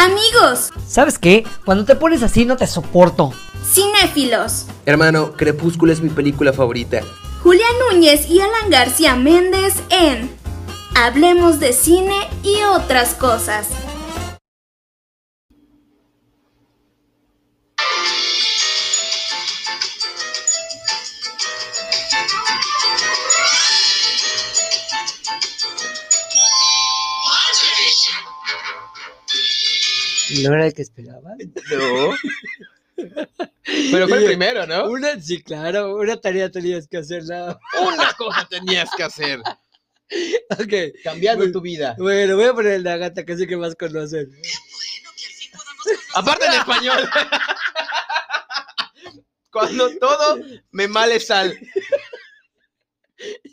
Amigos, ¿Sabes qué? Cuando te pones así no te soporto. cinéfilos. Hermano, Crepúsculo es mi película favorita. Julián Núñez y Alan García Méndez en Hablemos de cine y otras cosas. ¿No era el que esperaba? No. Pero fue el primero, ¿no? Una, sí, claro, una tarea tenías que hacerla. Una cosa tenías que hacer. Ok. Cambiando Bueno. tu vida. Bueno, voy a poner el de Agatha, que sé que más conocen. Aparte en español. Cuando todo me male sal.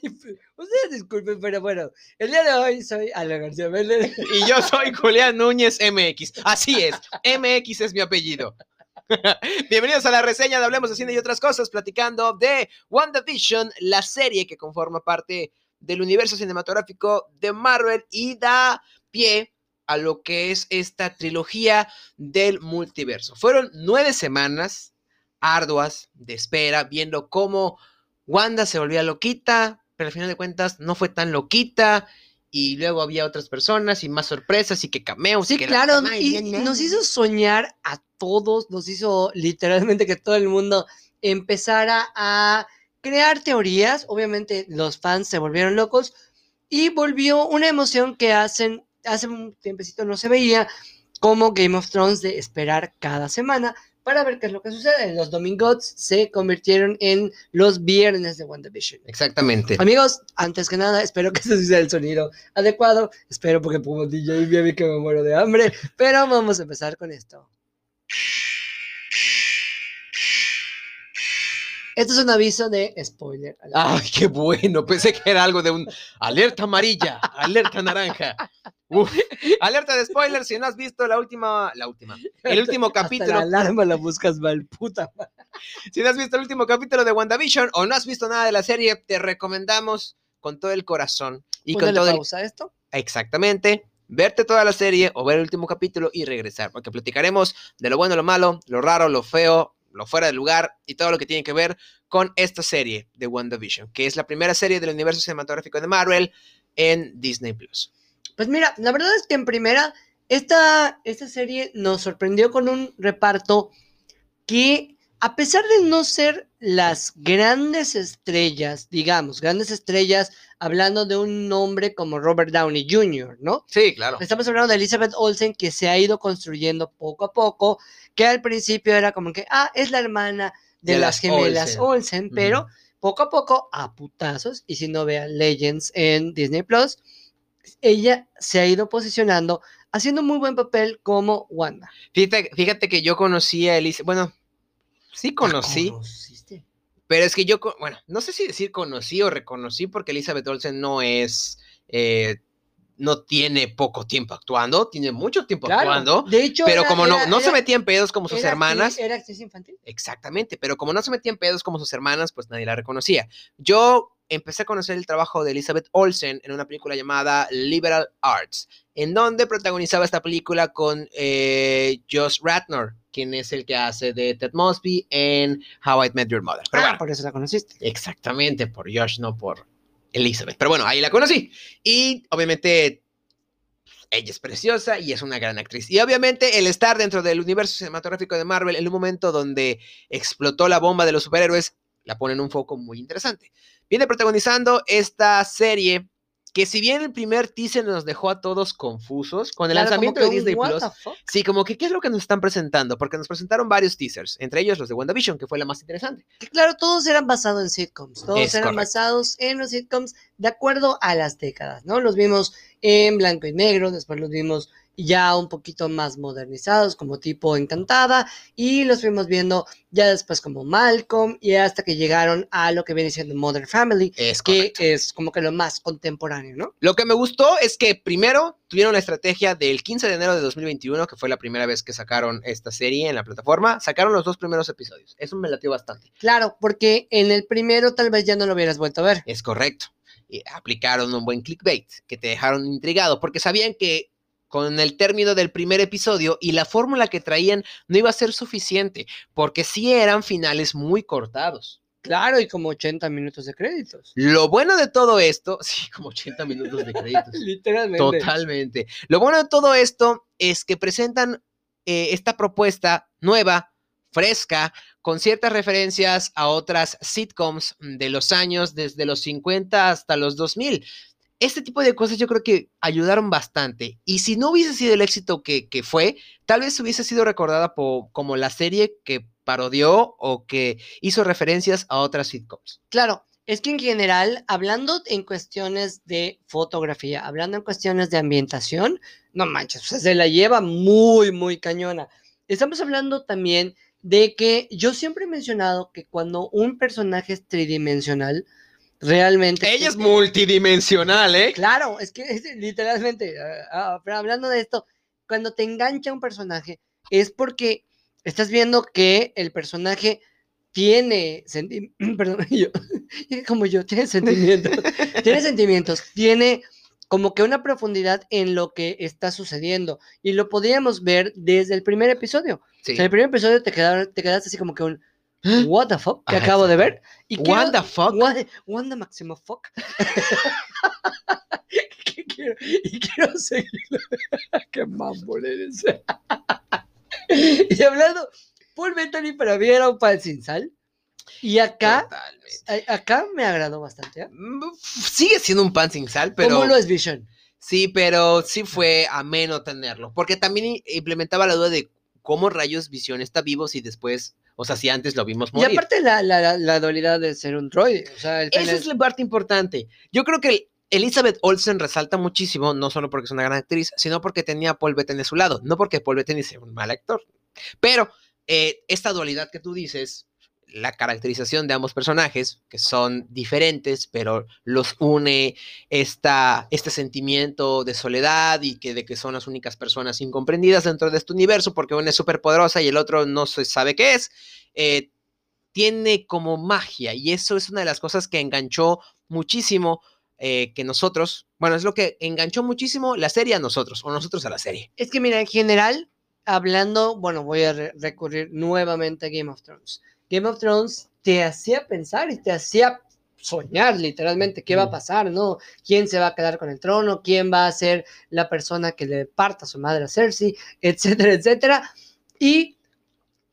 Ustedes disculpen, pero bueno, el día de hoy soy Alan García Méndez. Y yo soy Julián Núñez MX. Así es, MX es mi apellido. Bienvenidos a la reseña de Hablemos de Cine y otras cosas, platicando de WandaVision, la serie que conforma parte del universo cinematográfico de Marvel y da pie a lo que es esta trilogía del multiverso. Fueron nueve semanas arduas de espera, viendo cómo Wanda se volvía loquita, pero al final de cuentas no fue tan loquita. Y luego había otras personas y más sorpresas y que cameos. Sí, y que la- claro, y nos hizo soñar a todos, nos hizo literalmente que todo el mundo empezara a crear teorías. Obviamente los fans se volvieron locos y volvió una emoción que hacen, hace un tiempecito no se veía, como Game of Thrones de esperar cada semana para ver qué es lo que sucede. Los domingos se convirtieron en los viernes de WandaVision. Exactamente. Amigos, antes que nada, espero que sí sea el sonido adecuado. Espero porque pongo DJ y que me muero de hambre. Pero vamos a empezar con esto. Esto es un aviso de spoiler. Ay, qué bueno. Pensé que era algo de un alerta amarilla, alerta naranja. Uf, alerta de spoiler. Si no has visto la última, la última, el último Hasta capítulo, la alarma la buscas mal, puta. madre. si no has visto el último capítulo de WandaVision o no has visto nada de la serie, te recomendamos con todo el corazón y con todo el pausa a esto. Exactamente. Verte toda la serie o ver el último capítulo y regresar, porque platicaremos de lo bueno, lo malo, lo raro, lo feo, lo fuera de lugar y todo lo que tiene que ver con esta serie de WandaVision, que es la primera serie del universo cinematográfico de Marvel en Disney Plus. Pues mira, la verdad es que en primera, esta, esta serie nos sorprendió con un reparto que, a pesar de no ser las grandes estrellas, digamos, grandes estrellas, hablando de un nombre como Robert Downey Jr., ¿no? Sí, claro. Estamos hablando de Elizabeth Olsen que se ha ido construyendo poco a poco, que al principio era como que, ah, es la hermana de, De las las gemelas Olsen. Olsen, pero poco a poco, a putazos, y si no vean Legends en Disney Plus, ella se ha ido posicionando, haciendo un muy buen papel como Wanda. Fíjate, fíjate que yo conocí a Elizabeth, bueno, sí conocí, pero es que yo, bueno, no sé si decir conocí o reconocí porque Elizabeth Olsen no es, eh, no tiene poco tiempo actuando, tiene mucho tiempo Claro, actuando. de hecho, Pero era- como no, era- no se metía en pedos como sus hermanas, Era actriz infantil. exactamente, pero como no se metía en pedos como sus hermanas, pues nadie la reconocía. Yo empecé a conocer el trabajo de Elizabeth Olsen en una película llamada Liberal Arts, en donde protagonizaba esta película con eh, Josh Ratner, quien es el que hace de Ted Mosby en How I Met Your Mother. Pero Ah, bueno, por eso la conociste. Exactamente, por Josh, no por Elizabeth. Pero bueno, ahí la conocí. Y obviamente ella es preciosa y es una gran actriz. Y obviamente el estar dentro del universo cinematográfico de Marvel en un momento donde explotó la bomba de los superhéroes, la pone en un foco muy interesante. Viene protagonizando esta serie que si bien el primer teaser nos dejó a todos confusos, con el Claro, lanzamiento de Disney Plus, sí, como que qué es lo que nos están presentando, porque nos presentaron varios teasers, entre ellos los de WandaVision, que fue la más interesante. Que claro, todos eran basados en sitcoms, todos Es eran correcto. basados en los sitcoms de acuerdo a las décadas, ¿no? Los vimos en blanco y negro, después los vimos ya un poquito más modernizados, como tipo Encantada, y los fuimos viendo ya después como Malcolm, y hasta que llegaron a lo que viene siendo Modern Family, Es que es como que lo más contemporáneo, ¿no? Lo que me gustó es que primero tuvieron la estrategia del 15 de enero de 2021, que fue la primera vez que sacaron esta serie en la plataforma, sacaron los dos primeros episodios. Eso me latió bastante. Claro, porque en el primero tal vez ya no lo hubieras vuelto a ver. Es correcto. Y aplicaron un buen clickbait, que te dejaron intrigado, porque sabían que con el término del primer episodio y la fórmula que traían no iba a ser suficiente, porque sí eran finales muy cortados. Claro, y como 80 minutos de créditos. Lo bueno de todo esto, sí, como 80 minutos de créditos. Literalmente. Totalmente. Lo bueno de todo esto es que presentan eh, esta propuesta nueva, fresca, con ciertas referencias a otras sitcoms de los años desde los 50 hasta los 2000. Este tipo de cosas yo creo que ayudaron bastante. Y si no hubiese sido el éxito que, fue, tal vez hubiese sido recordada como la serie que parodió o que hizo referencias a otras sitcoms. Claro, es que en general, hablando en cuestiones de fotografía, hablando en cuestiones de ambientación, no manches, se la lleva muy, muy cañona. Estamos hablando también de que yo siempre he mencionado que cuando un personaje es tridimensional, realmente... Ella es multidimensional, ¿eh? Claro, es que es literalmente, ah, ah, pero hablando de esto, cuando te engancha un personaje, es porque estás viendo que el personaje tiene perdón, yo, como yo, tiene sentimientos, tiene sentimientos, tiene como que una profundidad en lo que está sucediendo. Y lo podíamos ver desde el primer episodio. Sí. O sea, en el primer episodio te, quedaron, te quedaste así como que un what the fuck que Ajá, acabo de ver. Y quiero- What the fuck? What, what the Maximo fuck. ¿Qué quiero? Y quiero seguir. Qué mamón eres. y hablando, Paul Bettany para mí era un pan sin sal. Y acá, a- acá me agradó bastante. ¿eh? Mm, Sigue siendo un pan sin sal, pero. ¿Cómo lo es Vision? Sí, pero sí fue ameno tenerlo. Porque también implementaba la duda de cómo rayos Visión está vivo si después. O sea, si antes lo vimos Y morir. aparte la, la, dualidad de ser un droide. O sea, Esa es la parte importante. Yo creo que el- Elizabeth Olsen resalta muchísimo, no solo porque es una gran actriz, sino porque tenía a Paul Bettany a su lado. No porque Paul Bettany sea un mal actor. Pero eh, esta dualidad que tú dices, la caracterización de ambos personajes, que son diferentes, pero los une esta, este sentimiento de soledad y que de que son las únicas personas incomprendidas dentro de este universo, porque una es súper poderosa y el otro no se sabe qué es, eh, tiene como magia y eso es una de las cosas que enganchó muchísimo eh, que nosotros, bueno, es lo que enganchó muchísimo la serie a nosotros, o nosotros a la serie. Es que mira, en general, hablando, bueno, voy a re- recurrir nuevamente a Game of Thrones. Game of Thrones te hacía pensar y te hacía soñar literalmente qué va a pasar, ¿no? ¿Quién se va a quedar con el trono? ¿Quién va a ser la persona que le parta a su madre a Cersei? Etcétera, etcétera. ¿Y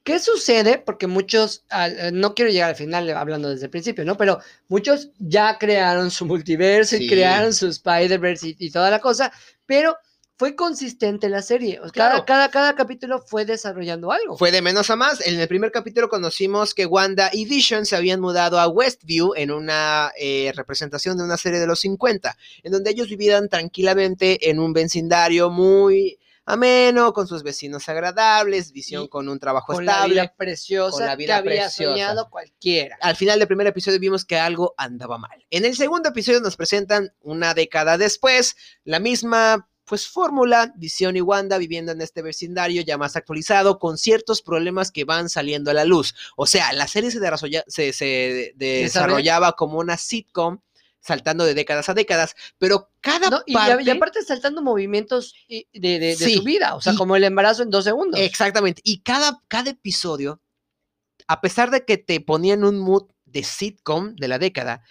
qué sucede? Porque muchos, eh, no quiero llegar al final hablando desde el principio, ¿no? Pero muchos ya crearon su multiverso Sí. y crearon su Spider-Verse y, y toda la cosa, pero fue consistente la serie. Claro. cada, cada, cada capítulo fue desarrollando algo. Fue de menos a más. En el primer capítulo conocimos que Wanda y Vision se habían mudado a Westview en una eh, representación de una serie de los 50, en donde ellos vivían tranquilamente en un vecindario muy ameno, con sus vecinos agradables, Vision Y con un trabajo con la estable. vida preciosa con la vida que había preciosa. soñado cualquiera. al final del primer episodio vimos que algo andaba mal. En el segundo episodio nos presentan una década después la misma pues fórmula, Visión y Wanda viviendo en este vecindario ya más actualizado con ciertos problemas que van saliendo a la luz. O sea, la serie se, desarrolla- se- se desarrollaba como una sitcom saltando de décadas a décadas, pero cada No, y, y parte... aparte saltando movimientos de, de- de Sí, su vida, o sea, y- como el embarazo en dos segundos. Exactamente. Y cada, cada episodio, a pesar de que te ponían un mood de sitcom de la década,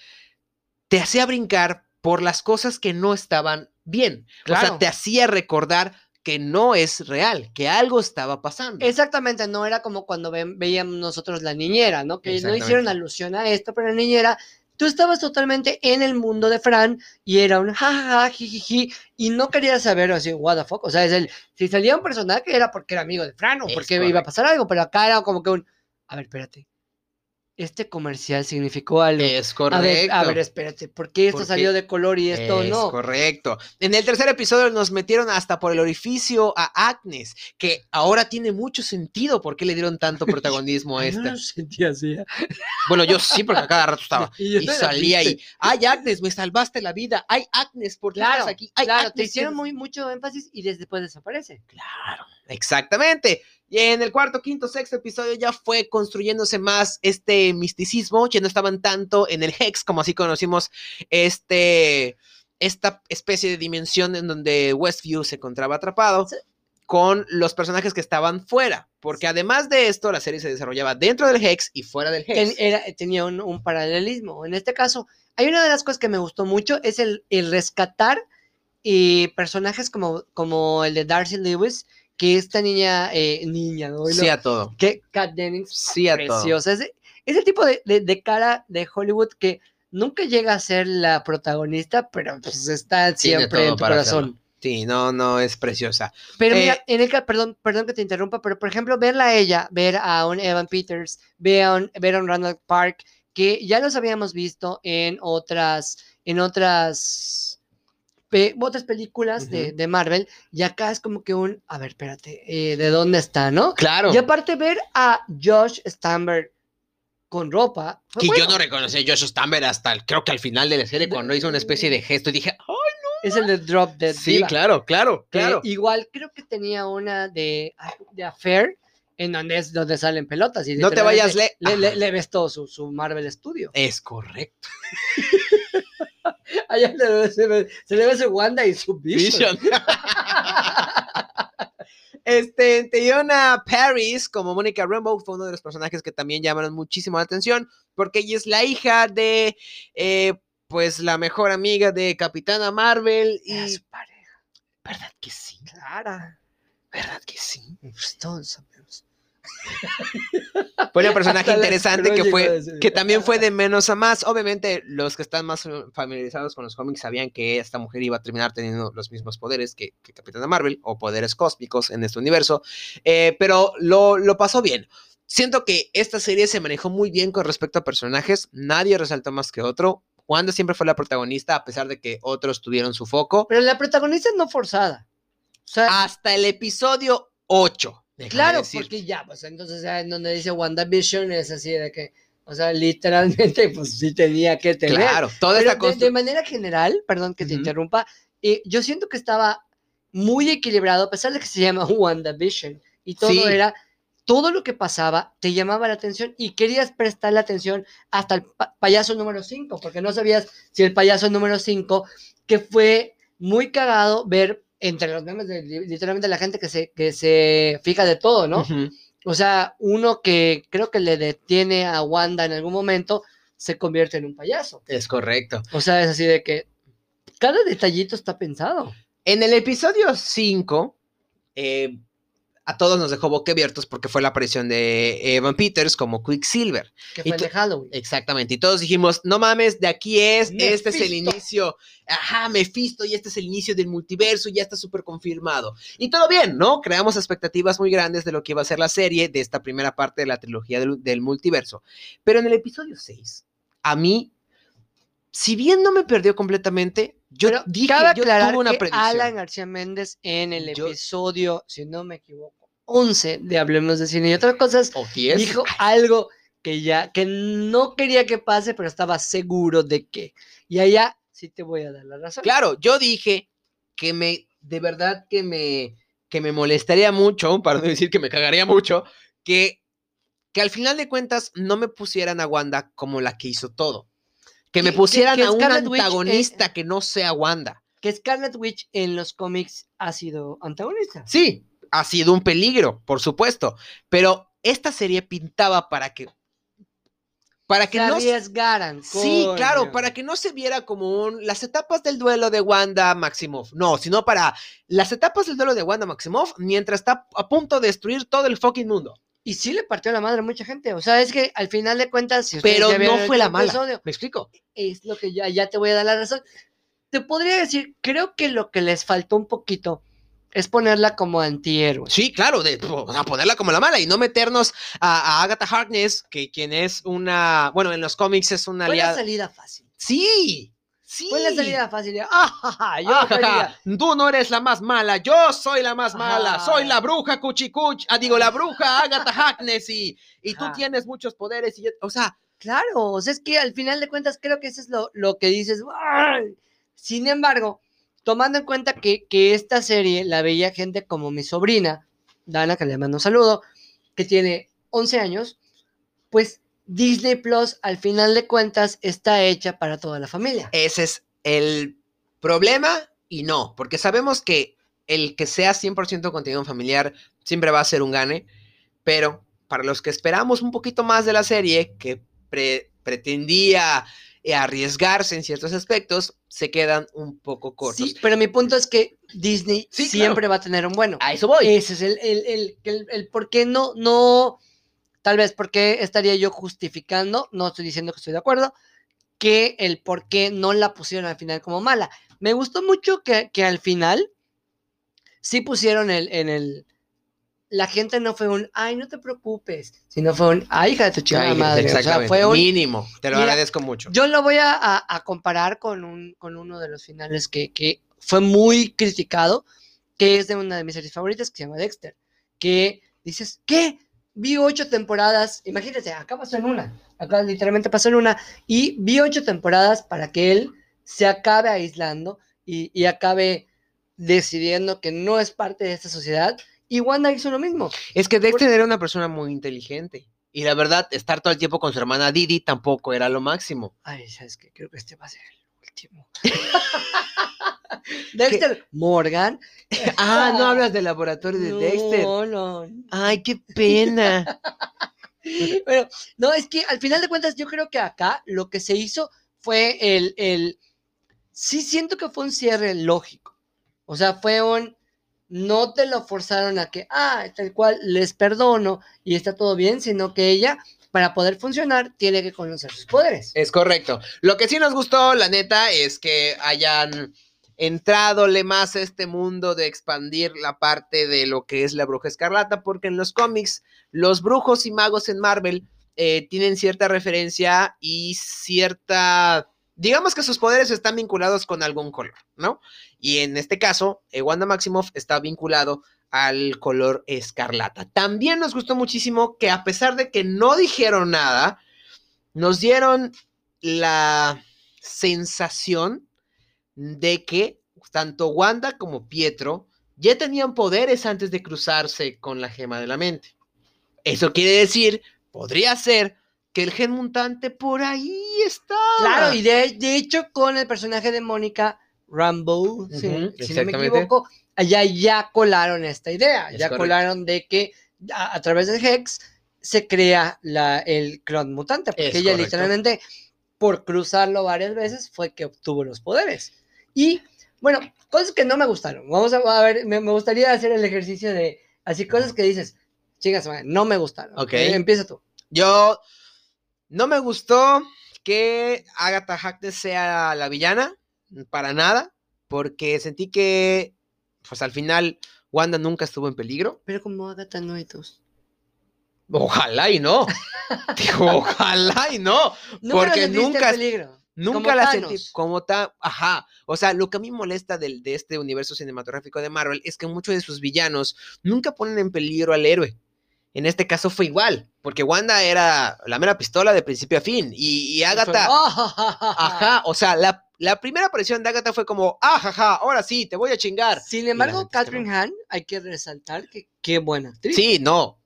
te hacía brincar por las cosas que no estaban bien. O sea, te hacía recordar que no es real, que algo estaba pasando. Exactamente, no era como cuando ven- veíamos nosotros la niñera, ¿no? Que no hicieron alusión a esto, pero la niñera, tú estabas totalmente en el mundo de Fran y era un jajaja, jijiji, y no querías saber así, what the fuck. O sea, es el, si salía un personaje era porque era amigo de Fran o Es porque iba a pasar algo, pero acá era como que un, a ver, espérate, este comercial significó algo. Es A correcto. ver, a ver, espérate, ¿por qué esto salió de color y esto es no? correcto. En el tercer episodio nos metieron hasta por el orificio a Agnes, que ahora tiene mucho sentido por qué le dieron tanto protagonismo a esta. no lo sentía así. ¿eh? Bueno, yo sí, porque a cada rato estaba. Y Y salía y, ay Agnes, me salvaste la vida. Ay Agnes, ¿por qué Claro, estás aquí? Ay, claro, te hicieron tienes-". muy, mucho énfasis y des- después desaparece. Claro, exactamente. Y en el cuarto, quinto, sexto episodio ya fue construyéndose más este misticismo, ya no estaban tanto en el Hex, como así conocimos este, esta especie de dimensión en donde Westview se encontraba atrapado Sí. con los personajes que estaban fuera. Porque además de esto, la serie se desarrollaba dentro del Hex y fuera del Hex. era- tenía un, un paralelismo. En este caso, hay una de las cosas que me gustó mucho, es el, el rescatar eh, personajes como, como el de Darcy Lewis, que esta niña, eh, niña, ¿no? Sí a todo. que Kat Dennings, Sí a todo. preciosa. Ese, ese tipo de, de- de cara de Hollywood que nunca llega a ser la protagonista, pero pues está siempre en tu corazón. hacerlo. Sí, no, no, es preciosa. Pero Eh, mira, en el ca- perdón, perdón que te interrumpa, pero por ejemplo, verla a ella, ver a un Evan Peters, ver a un, ver a un Randall Park, que ya los habíamos visto en otras, en otras, pe- otras películas de, de Marvel, y acá es como que un, a ver, espérate, eh, ¿de dónde está, no? Claro. Y aparte ver a Josh Stamberg con ropa. Que yo no reconocí a Josh Stamber hasta el- creo que al final de la serie cuando hizo una especie de gesto y dije, "Oh, Es el de Drop Dead sí, Diva, claro, claro, claro. igual creo que tenía una de, de Affair, en donde es donde salen pelotas. Y No te vayas, le- le, le, le ves todo su, su Marvel Studio. Es correcto. Allá le se, ve- se le ve su Wanda y su Vision. Vision. Este, Teyona Paris, como Mónica Rambeau, fue uno de los personajes que también llamaron muchísimo la atención, porque ella es la hija de, eh, pues, la mejor amiga de Capitana Marvel. Y... Era su pareja. ¿Verdad que sí? Clara. ¿Verdad que sí? Pues todos sabemos. Fue un personaje interesante que fue, que también fue de menos a más. Obviamente, los que están más familiarizados con los cómics sabían que esta mujer iba a terminar teniendo los mismos poderes que, que Capitana Marvel, o poderes cósmicos en este universo, eh, pero lo, lo pasó bien. Siento que esta serie se manejó muy bien con respecto a personajes, nadie resaltó más que otro. Wanda siempre fue la protagonista, a pesar de que otros tuvieron su foco. Pero la protagonista es no forzada. O sea, Hasta el episodio 8. Claro, porque ya, pues entonces en donde dice WandaVision es así de que, o sea, literalmente, pues sí tenía que tener. Claro, toda esta de, de construcción. manera general, perdón que te Ujú. interrumpa, eh, yo siento que estaba muy equilibrado, a pesar de que se llama WandaVision y todo Sí. era, todo lo que pasaba te llamaba la atención y querías prestarle atención hasta el pa- payaso número 5, porque no sabías si el payaso número 5, que fue muy cagado ver entre los memes de li- literalmente la gente que se, que se fija de todo, ¿no? O sea, uno que creo que le detiene a Wanda en algún momento se convierte en un payaso. Es correcto. O sea, es así de que cada detallito está pensado. En el episodio 5, eh, a todos nos dejó boquiabiertos porque fue la aparición de Evan Peters como Quicksilver. Que fue de Halloween. Exactamente. Y todos dijimos, no mames, de aquí es, este es el inicio. Ajá, Mephisto, y este es el inicio del multiverso, ya está súper confirmado. Y todo bien, ¿no? Creamos expectativas muy grandes de lo que iba a ser la serie de esta primera parte de la trilogía del, del multiverso. Pero en el episodio 6, a mí, si bien no me perdió completamente, yo Pero dije, cabe yo aclarar tuve una que predicción. Alan García Méndez en el Yo- episodio, si no me equivoco, 11 de Hablemos de Cine y otras cosas, ¿O 10? dijo algo que ya, que no quería que pase, pero estaba seguro de que. Y allá sí te voy a dar la razón. Claro, yo dije que me, de verdad que me, que me molestaría mucho, para no decir que me cagaría mucho, que, que al final de cuentas no me pusieran a Wanda como la que hizo todo. Que me que- pusieran que a un eh, antagonista que no sea Wanda. Que Scarlet Witch en los cómics ha sido antagonista. Sí, ha sido un peligro, por supuesto, pero esta serie pintaba para que para que se no arriesgaran. Sí, claro, para que no se viera como un, las etapas del duelo de Wanda Maximoff. No, sino para las etapas del duelo de Wanda Maximoff mientras está a punto de destruir todo el fucking mundo. Y sí le partió la madre a mucha gente. O sea, es que al final de cuentas, si Pero no fue la mala. episodio, ¿Me explico? es lo que ya, ya te voy a dar la razón. Te podría decir, creo que lo que les faltó un poquito es ponerla como antihéroe. Sí, claro, de o sea, ponerla como la mala y no meternos a, a Agatha Harkness, que quien es una, bueno, en los cómics es una Fue la aliada. salida fácil. Sí, sí. Fue la salida fácil. ¡Ah, ja, ja! Yo Ah, ja, quería". ja, Tú no eres la más mala, yo soy la más mala, soy la bruja Cuchicuch, ah, digo, la bruja Agatha Harkness y, y tú tienes muchos poderes y, yo- o sea, Claro, o sea, es que al final de cuentas creo que eso es lo, lo que dices. "Ay". Sin embargo, tomando en cuenta que, que esta serie la veía gente como mi sobrina, Dana, que le mando un saludo, que tiene 11 años, pues Disney Plus al final de cuentas está hecha para toda la familia. ese es el Problema y no, porque sabemos que el que sea 100% contenido familiar siempre va a ser un gane, pero para los que esperamos un poquito más de la serie, que pre- pretendía eh, arriesgarse en ciertos aspectos, se quedan un poco cortos. Sí, pero mi punto es que Disney Sí, siempre va a tener un bueno. A eso voy. Ese es el, el, el, el- el por qué no, no, tal vez por qué estaría yo justificando, no estoy diciendo que estoy de acuerdo, que el por qué no la pusieron al final como mala. Me gustó mucho que, que al final sí pusieron el, en el... La gente no fue un, ay, no te preocupes, sino fue un, ay, hija de tu chingada madre. O sea, exactamente, fue un, mínimo. Te lo Mira, agradezco mucho. yo lo voy a, a- a comparar con, un, con uno de los finales que, que fue muy criticado, que es de una de mis series favoritas, que se llama Dexter. Que dices, ¿qué? Vi ocho temporadas, imagínate, acá pasó en una, acá literalmente pasó en una, y vi ocho temporadas para que él se acabe aislando y, y acabe decidiendo que no es parte de esta sociedad. Y Wanda hizo lo mismo. Es que Dexter era una persona muy inteligente. Y la verdad, estar todo el tiempo con su hermana Didi tampoco era lo máximo. Ay, ¿sabes qué? Creo que este va a ser último. Dexter Morgan. Ah, no hablas del laboratorio de Dexter. No, no. Ay, qué pena. Pero, no, es que al final de cuentas, yo creo que acá lo que se hizo fue el, el. Sí, siento que fue un cierre lógico. O sea, fue un. No te lo forzaron a que, ah, tal cual, les perdono y está todo bien, sino que ella, para poder funcionar, tiene que conocer sus poderes. Es correcto. Lo que sí nos gustó, la neta, es que hayan entradole más a este mundo de expandir la parte de lo que es la bruja escarlata, porque en los cómics, los brujos y magos en Marvel eh, tienen cierta referencia y cierta. Digamos que sus poderes están vinculados con algún color, ¿no? Y en este caso, eh, Wanda Maximoff está vinculado al color escarlata. También nos gustó muchísimo que a pesar de que no dijeron nada, nos dieron la sensación de que tanto Wanda como Pietro ya tenían poderes antes de cruzarse con la gema de la mente. Eso quiere decir, podría ser que el gen mutante por ahí está. Claro, y de, de hecho con el personaje de Mónica Rambo, si- no me equivoco, allá ya colaron esta idea, Es ya correcto. colaron de que a, a través del Hex se crea la, el clon mutante, porque Es ella correcto. literalmente por cruzarlo varias veces fue que obtuvo los poderes. Y bueno, cosas que no me gustaron. Vamos a, a ver, me, me gustaría hacer el ejercicio de así cosas que dices, chingas, no me gustaron. Ok. Eh, Empieza tú. Yo no me gustó que Agatha Harkness sea la villana, para nada, porque sentí que, pues al final, Wanda nunca estuvo en peligro. Pero como Agatha no hay dos. Ojalá y no. Digo, ojalá y no. Nunca Porque nunca- peligro. Nunca Como la Thanos. sentí como tan. Ajá. O sea, lo que a mí molesta del, de este universo cinematográfico de Marvel es que muchos de sus villanos nunca ponen en peligro al héroe. En este caso fue igual, porque Wanda era la mera pistola de principio a fin. Y, y Agatha. Ajá. Ajá. O sea, la, la primera aparición de Agatha fue como, ajaja, ahora sí, te voy a chingar. Sin embargo, neta es que Catherine Hahn, hay que resaltar que qué buena actriz. Sí, no.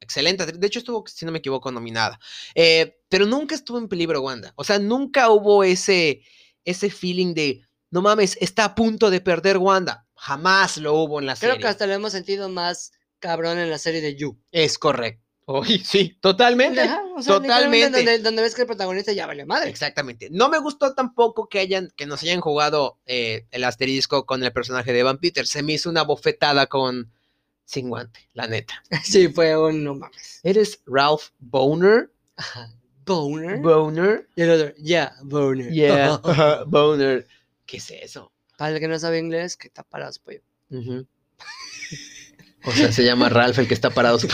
Excelente. actriz. De hecho, estuvo, si no me equivoco, nominada. Eh, pero nunca estuvo en peligro Wanda. O sea, nunca hubo ese, ese feeling de, no mames, está a punto de perder Wanda. Jamás lo hubo en la Creo serie. que hasta lo hemos sentido más cabrón en la serie de You. Es correcto. Sí, totalmente. Ajá, o sea, literalmente totalmente. Donde, donde ves que el protagonista ya vale madre. Exactamente. No me gustó tampoco que hayan, que nos hayan jugado eh, el asterisco con el personaje de Evan Peters. Se me hizo una bofetada con sin guante, la neta. Sí, fue un no mames. ¿Eres Ralph Boner? Ajá. Boner. Boner. y el otro, ya, Boner. Yeah, Boner. ¿Qué es eso? Para el que no sabe inglés, que está parado su pollo. Ujú. O sea, se llama Ralph el que está parado.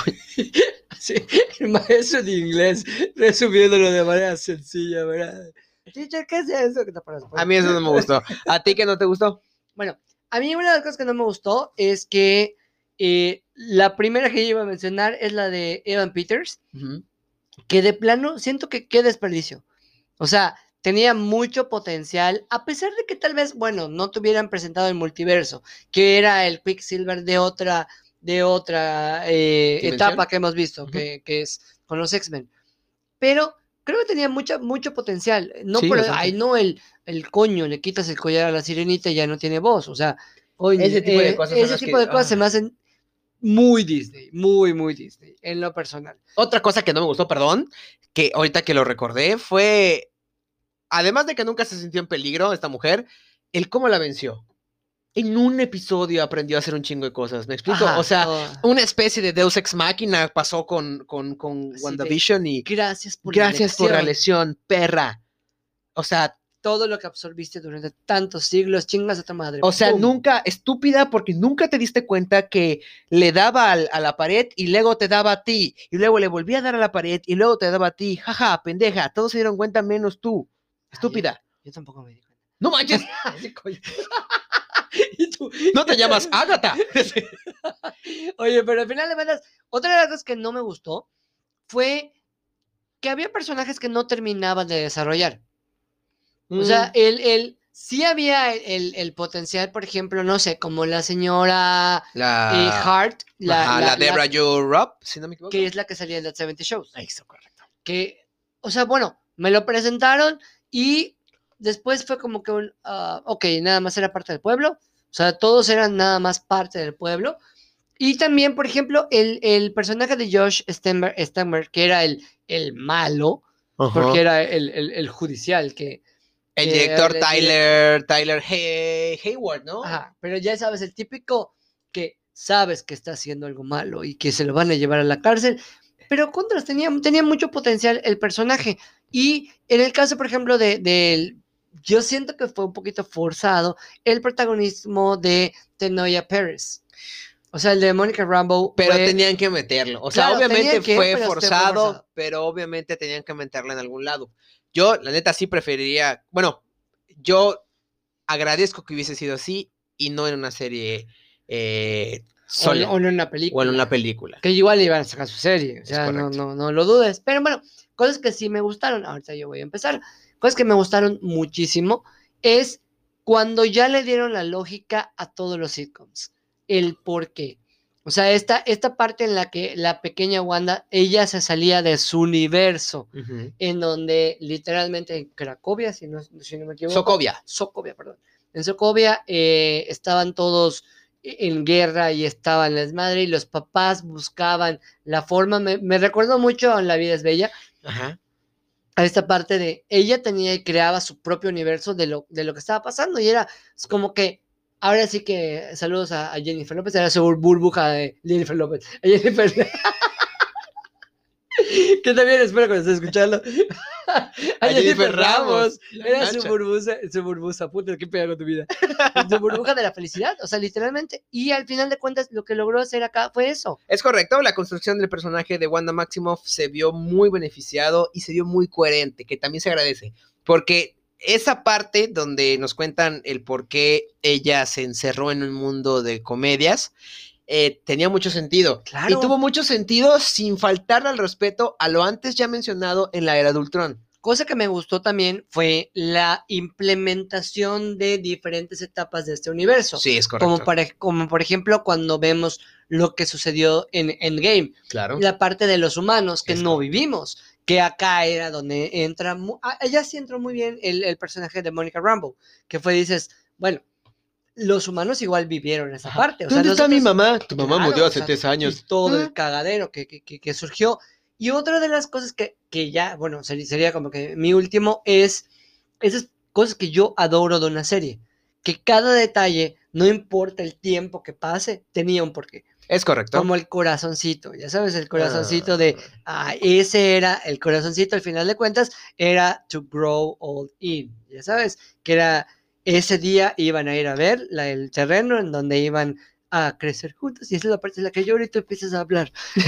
Sí, el maestro de inglés, resumiéndolo de manera sencilla, ¿verdad? Teacher, ¿qué es eso que está parado? A mí eso no me gustó. ¿A ti que no te gustó? Bueno, a mí una de las cosas que no me gustó es que eh, la primera que yo iba a mencionar es la de Evan Peters, que de plano siento que qué desperdicio. O sea, tenía mucho potencial, a pesar de que tal vez, bueno, no te hubieran presentado el multiverso, que era el Quicksilver de otra, de otra eh, etapa que hemos visto, Ujú. que, que es con los X-Men. Pero creo que tenía mucha, mucho potencial. No Sí, por, ay, no el, el coño, le quitas el collar a la sirenita y ya no tiene voz. O sea, oye, Ese tipo de eh, cosas ese tipo que- de cosas se ah. me hacen muy Disney, muy, muy Disney, en lo personal. Otra cosa que no me gustó, perdón, que ahorita que lo recordé, fue, además de que nunca se sintió en peligro esta mujer, el cómo la venció. En un episodio aprendió a hacer un chingo de cosas, ¿me explico? Ajá, o sea, una especie de Deus Ex Máquina pasó con, con, con de, WandaVision y gracias por la gracias por la lesión, perra. O sea, Todo lo que absorbiste durante tantos siglos, chingas a tu madre. o sea, ¡pum! nunca, estúpida, porque nunca te diste cuenta que le daba al- a la pared y luego te daba a ti, y luego le volvía a dar a la pared y luego te daba a ti. Jaja, pendeja, todos se dieron cuenta menos tú. Estúpida. Yo tampoco me di cuenta. No manches, tú, no te llamas Agatha. Oye, pero al final de cuentas, otra de las cosas que no me gustó fue que había personajes que no terminaban de desarrollar. O sea, Mm, el, el, sí había el, el- potencial, por ejemplo, no sé, como la señora eh, la, Hart, la, ajá, la- la la- Debra Jo Rupp, si no me equivoco. que es la que salía en las 70 Shows. Eso, correcto. Que, o sea, bueno, me lo presentaron y después fue como que un, ah, ok, nada más era parte del pueblo. O sea, todos eran nada más parte del pueblo. Y también, por ejemplo, el, el personaje de Josh Stemmer, que era el, el malo, porque era el, el- el judicial, que... El director Tyler, Tyler Hay- Hayward, ¿no? Ajá, pero ya sabes, el típico que sabes que está haciendo algo malo y que se lo van a llevar a la cárcel, pero contras, tenía, tenía mucho potencial el personaje. Y en el caso, por ejemplo, de, del- yo siento que fue un poquito forzado el protagonismo de Tenoya Pérez. O sea, el de Mónica Rambo. Pero fue- tenían que meterlo. O sea, Claro, obviamente que, fue, pero fue forzado, pero obviamente tenían que meterlo en algún lado. Yo, la neta, sí preferiría. Bueno, yo agradezco que hubiese sido así y no en una serie eh, o, sola o en una o película. en una película. Que igual iban a sacar su serie, o sea, no, no, no lo dudes. Pero bueno, cosas que sí me gustaron, ahorita yo voy a empezar, cosas que me gustaron muchísimo es cuando ya le dieron la lógica a todos los sitcoms, el por qué. O sea, esta, esta parte en la que la pequeña Wanda, ella se salía de su universo, en donde literalmente en Cracovia, si no, si no me equivoco. Sokovia. Sokovia, perdón. En Sokovia eh, estaban todos en guerra y estaban las madres y los papás buscaban la forma. Me, me recuerdo mucho a La vida es bella, Ajá. a esta parte de ella tenía y creaba su propio universo de lo, de lo que estaba pasando y era es como que. Ahora sí que saludos a, a Jennifer López, era su bur- burbuja de Jennifer López. A Jennifer. que también espero que lo estés escuchando. a, Jennifer, Ramos. Era su burbuja, su burbuja, puta, qué pega con tu vida. su burbuja de la felicidad, o sea, literalmente. Y al final de cuentas, lo que logró hacer acá fue eso. Es correcto, la construcción del personaje de Wanda Maximoff se vio muy beneficiado y se vio muy coherente, que también se agradece, porque esa parte donde nos cuentan el por qué ella se encerró en un mundo de comedias, eh, tenía mucho sentido. Claro. Y tuvo mucho sentido sin faltar al respeto a lo antes ya mencionado en la era de Ultron. Cosa que me gustó también fue la implementación de diferentes etapas de este universo. Sí, es correcto. Como, para, como por ejemplo cuando vemos lo que sucedió en Endgame, Claro. la parte de los humanos que Es no vivimos, que acá era donde entra, mu- ah, allá sí entró muy bien el, el personaje de Monica Rambo, que fue, dices, bueno, los humanos igual vivieron esa parte. O sea, ¿Dónde está mi nosotros- mamá? Tu mamá Claro, murió o hace sea, tres años. y todo Ah. el cagadero que, que, que- que surgió. Y otra de las cosas que, que ya, bueno, sería como que mi último es esas cosas que yo adoro de una serie. Que cada detalle, no importa el tiempo que pase, tenía un porqué. Es correcto. Como el corazoncito, ya sabes, el corazoncito de, ah, ese era, el corazoncito al final de cuentas era to grow old in, ya sabes, que era ese día iban a ir a ver la, el terreno en donde iban a crecer juntos y esa es la parte en la que yo ahorita empiezas a hablar.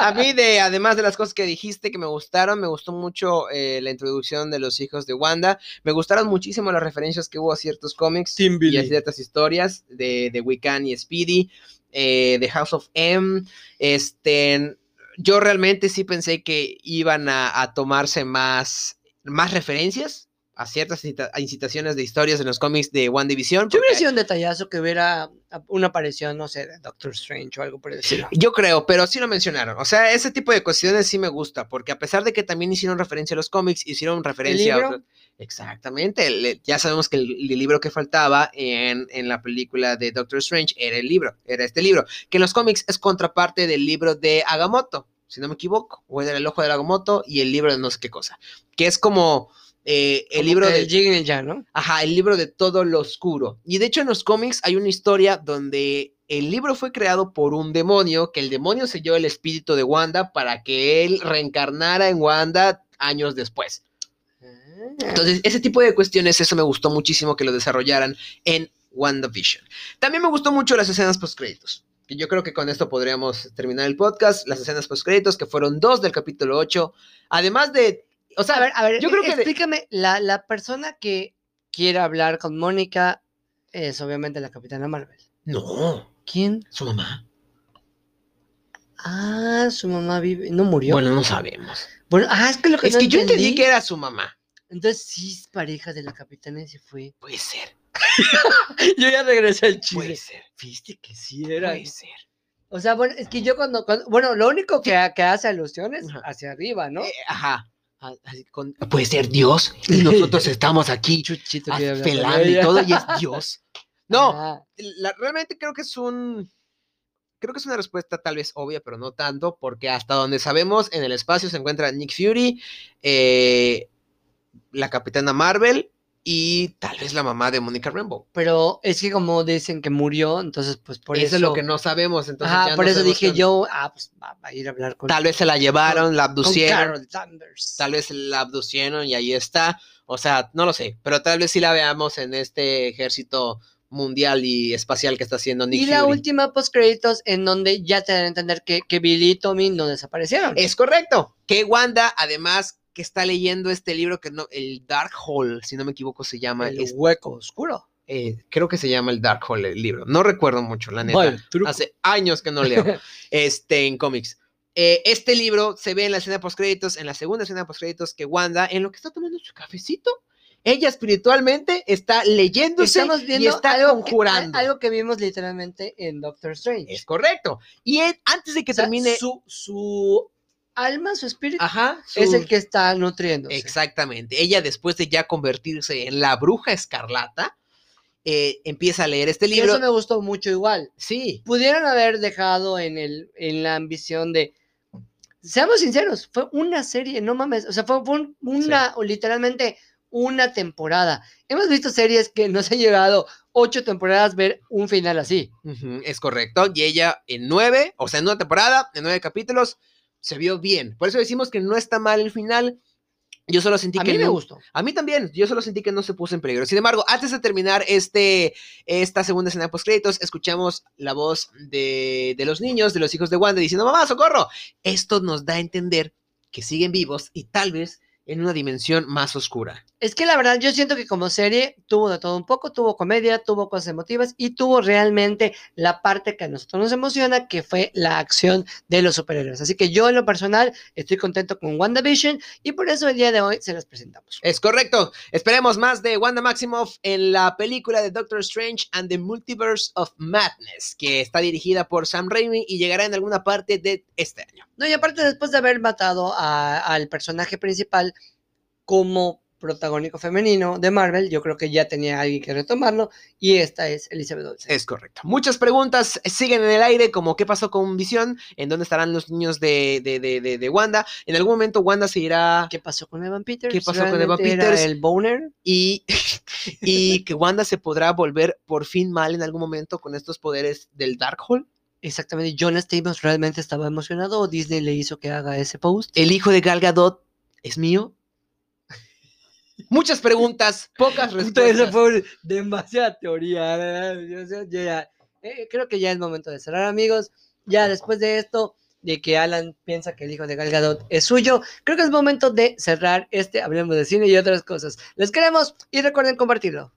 A mí, de, además de las cosas que dijiste que me gustaron, me gustó mucho eh, la introducción de los hijos de Wanda. Me gustaron muchísimo las referencias que hubo a ciertos cómics y a ciertas historias de, de Wiccan y Speedy, eh, de House of M. Este, yo realmente sí pensé que iban a, a tomarse más, más referencias a ciertas incita- a incitaciones de historias en los cómics de One Division. Yo hubiera sido un detallazo que hubiera a- una aparición, no sé, de Doctor Strange o algo por el estilo. Yo creo, pero sí lo mencionaron. O sea, ese tipo de cuestiones sí me gusta, porque a pesar de que también hicieron referencia a los cómics, hicieron referencia a libro? otros- Exactamente. el- ya sabemos que el, el libro que faltaba en, en la película de Doctor Strange era el libro, era este libro, que en los cómics es contraparte del libro de Agamotto, si no me equivoco, o era el ojo de Agamotto y el libro de no sé qué cosa, que es como eh, el Como libro de... el Yin y el Yang, ¿no? Ajá, el libro de todo lo oscuro. Y de hecho en los cómics hay una historia donde el libro fue creado por un demonio, que el demonio selló el espíritu de Wanda para que él reencarnara en Wanda años después. Entonces, ese tipo de cuestiones, eso me gustó muchísimo que lo desarrollaran en WandaVision. También me gustó mucho las escenas post-créditos. Que yo creo que con esto podríamos terminar el podcast. Las escenas post-créditos, que fueron dos del capítulo 8. Además de. O sea, a ver, a ver, yo creo que de- explícame, la, la persona que quiere hablar con Mónica es obviamente la Capitana Marvel. No, ¿Quién? su mamá. Ah, su mamá vive, no murió. Bueno, no sabemos. Bueno, ah, es que lo que Es no que yo entendí que era su mamá. Entonces sí es pareja de la Capitana y se fue. Puede ser, Yo ya regresé al puede chile. ser, Viste que sí era. puede ser. O sea, bueno, es que yo cuando, cuando- bueno, lo único que, que hace alusión es Ajá. hacia arriba, ¿no? Eh, ajá. Con- puede ser Dios y nosotros estamos aquí Chuchito pelando y todo y es Dios. No, Ah, la- realmente creo que es un. Creo que es una respuesta tal vez obvia, pero no tanto, porque hasta donde sabemos, en el espacio se encuentra Nick Fury, eh, la Capitana Marvel y tal vez la mamá de Monica Rambeau. pero es que como dicen que murió, entonces pues por eso, eso. es lo que no sabemos. Entonces ya por no eso dije yo, ah, pues va, a ir a hablar con, Tal vez se la llevaron, la abducieron. Tal vez la abducieron y ahí está. O sea, no lo sé, pero tal vez sí la veamos en este ejército mundial y espacial que está haciendo Nick y la Fury. última post créditos en donde ya te dan a entender que, que Billy y Tommy no desaparecieron. Es correcto. Que Wanda, además, que está leyendo este libro que no, el Dark Hole, si no me equivoco, se llama. el es- hueco oscuro. eh, creo que se llama el Dark Hole el libro. No recuerdo mucho, la neta. Vale. Hace años que no leo este, en cómics. Eh, este libro se ve en la escena post créditos, en la segunda escena post créditos, que Wanda, en lo que está tomando su cafecito, ella espiritualmente está leyéndose Estamos y viendo está algo, que, conjurando. algo que vimos literalmente en Doctor Strange. Es correcto. Y él, antes de que O sea, termine. su, su alma, su espíritu, Ajá. es el que está nutriéndose. Exactamente. Ella, después de ya convertirse en la bruja escarlata, eh, empieza a leer este Y libro. eso me gustó mucho igual. Sí, Pudieron haber dejado en, el, en la ambición de... Seamos sinceros, fue una serie, no mames. O sea, fue, fue un- una, o literalmente una temporada. Hemos visto series que nos han llegado ocho temporadas ver un final así. es correcto. Y ella en nueve, o sea, en una temporada, en nueve capítulos, se vio bien. Por eso decimos que no está mal el final. Yo solo sentí A que mí me no- gustó. A mí también, yo solo sentí que no se puso en peligro. Sin embargo, antes de terminar este, esta segunda escena post créditos, escuchamos la voz de, de los niños, de los hijos de Wanda, diciendo, mamá, socorro. Esto nos da a entender que siguen vivos y tal vez en una dimensión más oscura. Es que la verdad, yo siento que como serie tuvo de todo un poco, tuvo comedia, tuvo cosas emotivas y tuvo realmente la parte que a nosotros nos emociona, que fue la acción de los superhéroes. Así que yo en lo personal estoy contento con WandaVision y por eso el día de hoy se las presentamos. Es correcto. Esperemos más de Wanda Maximoff en la película de Doctor Strange and the Multiverse of Madness, que está dirigida por Sam Raimi y llegará en alguna parte de este año. No, y aparte después de haber matado al personaje principal como protagónico femenino de Marvel, yo creo que ya tenía alguien que retomarlo y esta es Elizabeth Olsen. Es correcto. Muchas preguntas siguen en el aire, como qué pasó con Visión, en dónde estarán los niños de, de, de, de- Wanda. En algún momento Wanda se irá ¿Qué pasó con Evan Peters? ¿Qué pasó con Evan ¿Realmente era Peters? ¿El boner? y, y que Wanda se podrá volver por fin mal en algún momento con estos poderes del Darkhold. Exactamente, John Stamos realmente estaba emocionado o Disney le hizo que haga ese post. ¿El hijo de Gal Gadot es mío? Muchas preguntas, pocas respuestas. fue demasiada teoría. Yo ya- eh, creo que ya es momento de cerrar, amigos. Ya después de esto, de que Alan piensa que el hijo de Gal Gadot es suyo, creo que es momento de cerrar este Hablemos de Cine y otras cosas. Les queremos y recuerden compartirlo.